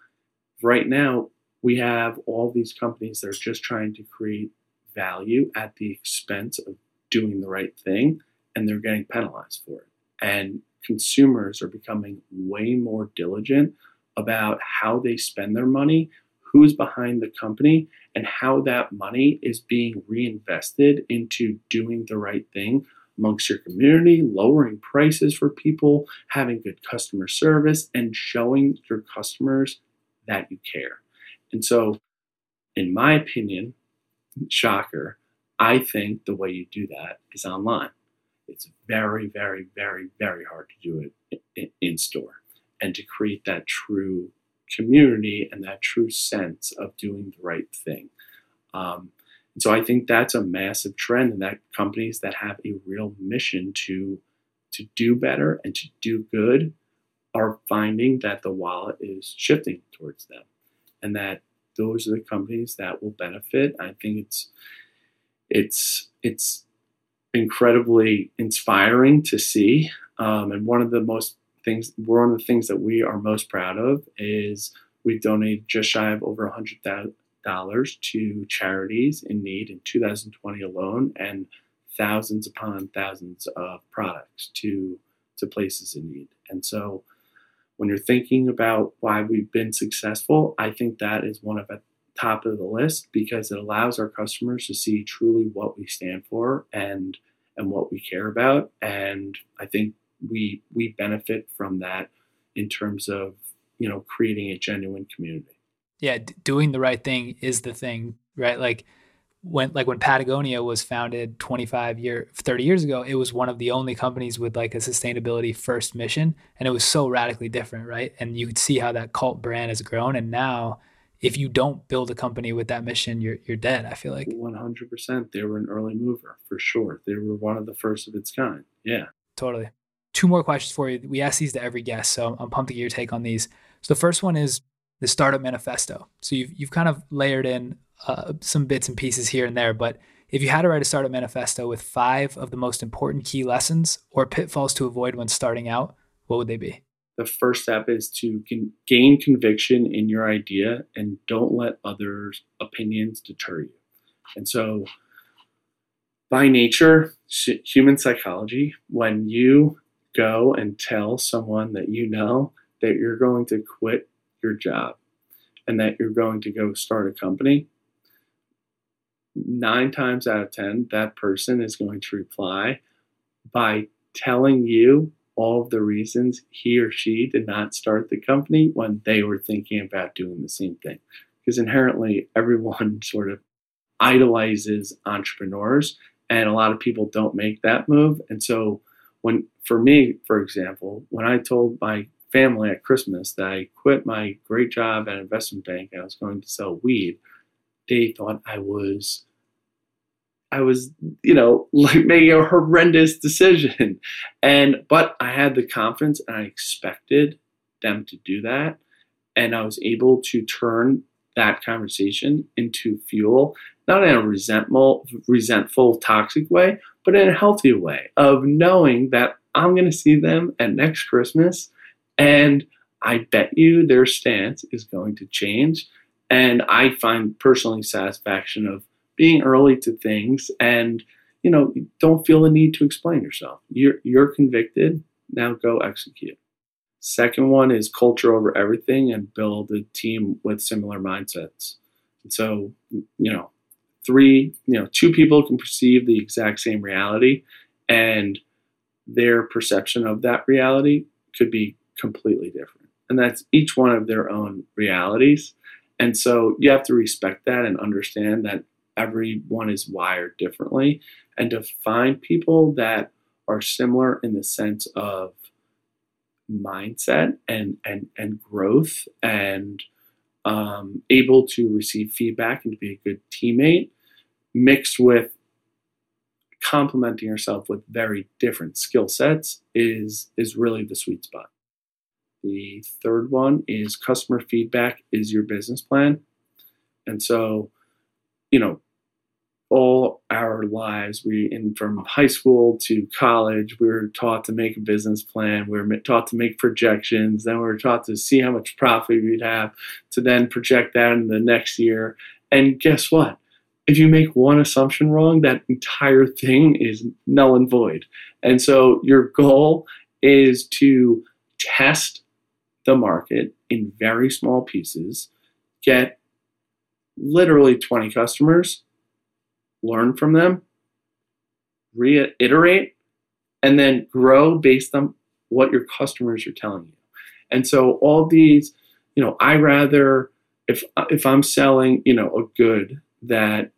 right now, we have all these companies that are just trying to create value at the expense of doing the right thing, and they're getting penalized for it. And consumers are becoming way more diligent about how they spend their money, who's behind the company, and how that money is being reinvested into doing the right thing amongst your community, lowering prices for people, having good customer service, and showing your customers that you care. And so, in my opinion, shocker, I think the way you do that is online. It's very, very, very, very hard to do it in, in store and to create that true community and that true sense of doing the right thing. Um, and so I think that's a massive trend, and that companies that have a real mission to to do better and to do good are finding that the wallet is shifting towards them, and that those are the companies that will benefit. I think it's it's it's incredibly inspiring to see, um, and one of the most things we're one of the things that we are most proud of is we've donated just shy of over a hundred dollars to charities in need in 2020 alone, and thousands upon thousands of products to to places in need. And so, when you're thinking about why we've been successful, I think that is one of the top of the list because it allows our customers to see truly what we stand for and and what we care about. And I think we we benefit from that in terms of you know creating a genuine community. Yeah d- doing the right thing is the thing right? Like when like when Patagonia was founded 25 year 30 years ago it was one of the only companies with like a sustainability first mission and it was so radically different right? And you could see how that cult brand has grown and now if you don't build a company with that mission you're you're dead I feel like. 100% they were an early mover for sure. They were one of the first of its kind. Yeah. Totally two more questions for you we ask these to every guest so I'm pumped to get your take on these so the first one is the startup manifesto. So you've you've kind of layered in uh, some bits and pieces here and there, but if you had to write a startup manifesto with five of the most important key lessons or pitfalls to avoid when starting out, what would they be? The first step is to gain conviction in your idea and don't let others' opinions deter you. And so, by nature, human psychology, when you go and tell someone that you know that you're going to quit your job and that you're going to go start a company, nine times out of 10, that person is going to reply by telling you all of the reasons he or she did not start the company when they were thinking about doing the same thing. Because inherently, everyone sort of idolizes entrepreneurs, and a lot of people don't make that move. And so, when for me, for example, when I told my family at Christmas that I quit my great job at an investment bank and I was going to sell weed, they thought I was I was, you know, like making a horrendous decision. And but I had the confidence and I expected them to do that. And I was able to turn that conversation into fuel, not in a resentful, resentful, toxic way, but in a healthy way of knowing that I'm going to see them at next Christmas and I bet you their stance is going to change. And I find personally satisfaction of being early to things and you know don't feel the need to explain yourself. You're you're convicted. Now go execute. Second one is culture over everything and build a team with similar mindsets. And so, you know, three, you know, two people can perceive the exact same reality and their perception of that reality could be completely different. And that's each one of their own realities. And so you have to respect that and understand that everyone is wired differently and to find people that are similar in the sense of mindset and and and growth and um, able to receive feedback and to be a good teammate mixed with complementing yourself with very different skill sets is is really the sweet spot the third one is customer feedback is your business plan. And so, you know, all our lives, we in from high school to college, we were taught to make a business plan. We were taught to make projections. Then we were taught to see how much profit we'd have to then project that in the next year. And guess what? If you make one assumption wrong, that entire thing is null and void. And so your goal is to test the market in very small pieces, get literally 20 customers, learn from them, reiterate, and then grow based on what your customers are telling you. And so all these, you know, I rather if if I'm selling, you know, a good that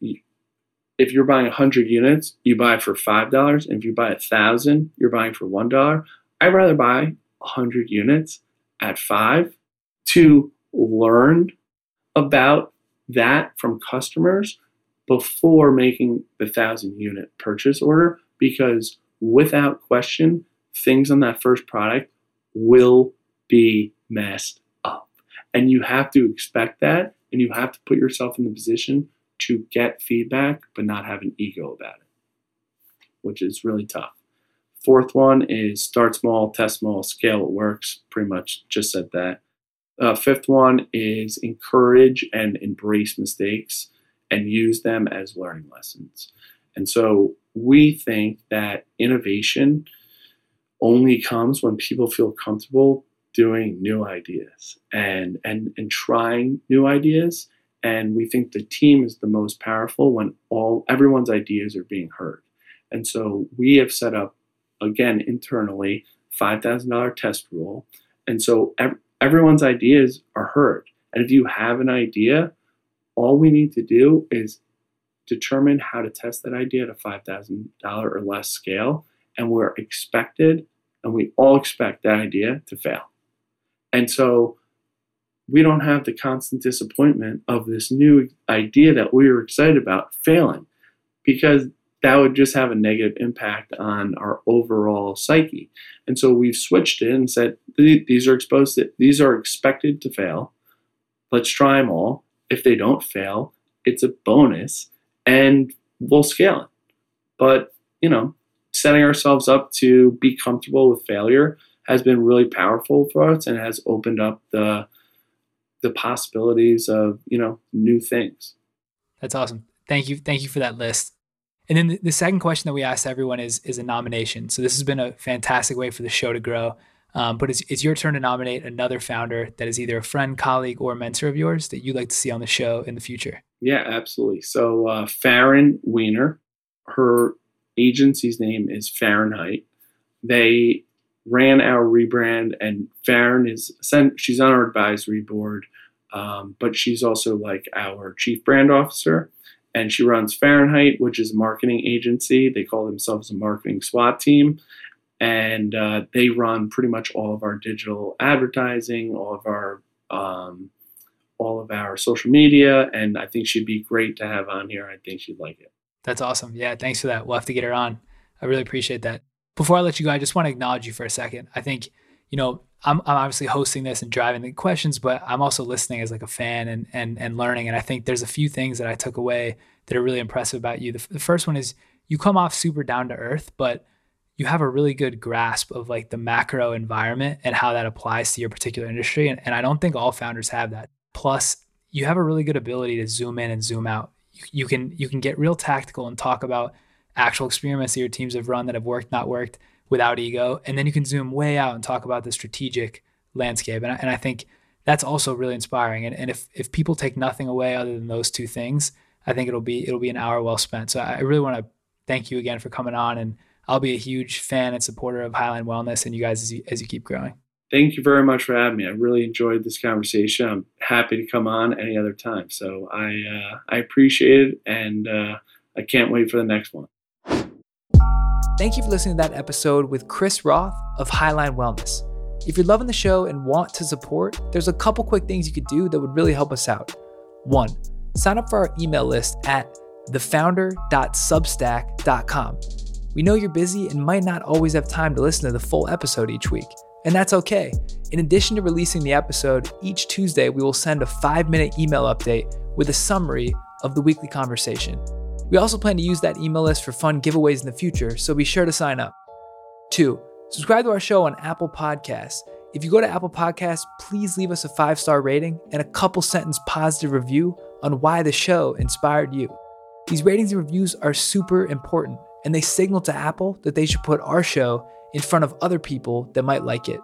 if you're buying 100 units, you buy for $5, and if you buy a 1000, you're buying for $1. I'd rather buy 100 units at five to learn about that from customers before making the thousand unit purchase order because without question, things on that first product will be messed up. And you have to expect that and you have to put yourself in the position to get feedback but not have an ego about it, which is really tough. Fourth one is start small, test small, scale it works. Pretty much just said that. Uh, fifth one is encourage and embrace mistakes and use them as learning lessons. And so we think that innovation only comes when people feel comfortable doing new ideas and and and trying new ideas and we think the team is the most powerful when all everyone's ideas are being heard and so we have set up again internally $5,000 test rule. And so ev- everyone's ideas are heard. And if you have an idea, all we need to do is determine how to test that idea at a $5,000 or less scale. And we're expected, and we all expect that idea to fail. And so we don't have the constant disappointment of this new idea that we were excited about failing because that would just have a negative impact on our overall psyche. And so we've switched it and said these are exposed to, these are expected to fail. Let's try them all. If they don't fail, it's a bonus and we'll scale it. But, you know, setting ourselves up to be comfortable with failure has been really powerful for us and has opened up the the possibilities of, you know, new things. That's awesome. Thank you. Thank you for that list. And then the, second question that we asked everyone is is a nomination. So this has been a fantastic way for the show to grow. Um, but it's, it's your turn to nominate another founder that is either a friend, colleague, or mentor of yours that you'd like to see on the show in the future. Yeah, absolutely. So uh, Farryn Weiner, her agency's name is Fahrenheit. They ran our rebrand, and Farryn is sent she's on our advisory board, um, but she's also like our chief brand officer, and she runs Fahrenheit, which is a marketing agency. They call themselves a marketing SWAT team, and uh, they run pretty much all of our digital advertising, all of our um, all of our social media, and I think she'd be great to have on here. I think she'd like it. That's awesome. Yeah, thanks for that. We'll have to get her on. I really appreciate that. Before I let you go, I just want to acknowledge you for a second. I think, you know, I'm, I'm obviously hosting this and driving the questions, but I'm also listening as like a fan and and and learning. And I think there's a few things that I took away that are really impressive about you. The, the first one is you come off super down to earth, but you have a really good grasp of like the macro environment and how that applies to your particular industry. And, and I don't think all founders have that. Plus, you have a really good ability to zoom in and zoom out. You, you can you can get real tactical and talk about actual experiments that your teams have run that have worked, not worked without ego. And then you can zoom way out and talk about the strategic landscape. And I, and I think that's also really inspiring. And, and if, if people take nothing away other than those two things, I think it'll be, it'll be an hour well spent. So I really want to thank you again for coming on and I'll be a huge fan and supporter of Highline Wellness and you guys as you, as you keep growing. Thank you very much for having me. I really enjoyed this conversation. I'm happy to come on any other time. So I uh, I appreciate it, and uh, I can't wait for the next one. Thank you for listening to that episode with Chris Roth of Highline Wellness. If you're loving the show and want to support, there's a couple quick things you could do that would really help us out. One, sign up for our email list at thefounder.substack.com. We know you're busy and might not always have time to listen to the full episode each week, and that's okay. In addition to releasing the episode, each Tuesday we will send a five minute email update with a summary of the weekly conversation. We also plan to use that email list for fun giveaways in the future, so be sure to sign up. Two, subscribe to our show on Apple Podcasts. If you go to Apple Podcasts, please leave us a five star rating and a couple sentence positive review on why the show inspired you. These ratings and reviews are super important and they signal to Apple that they should put our show in front of other people that might like it.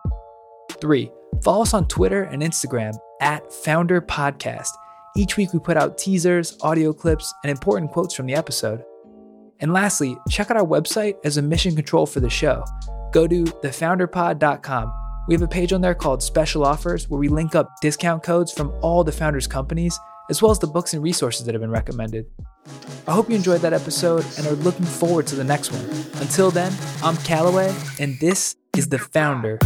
Three, follow us on Twitter and Instagram at Founder Podcast. Each week we put out teasers, audio clips, and important quotes from the episode. And lastly, check out our website as a mission control for the show. Go to thefounderpod.com. We have a page on there called Special Offers where we link up discount codes from all the founders' companies, as well as the books and resources that have been recommended. I hope you enjoyed that episode and are looking forward to the next one. Until then, I'm Callaway, and this is The Founder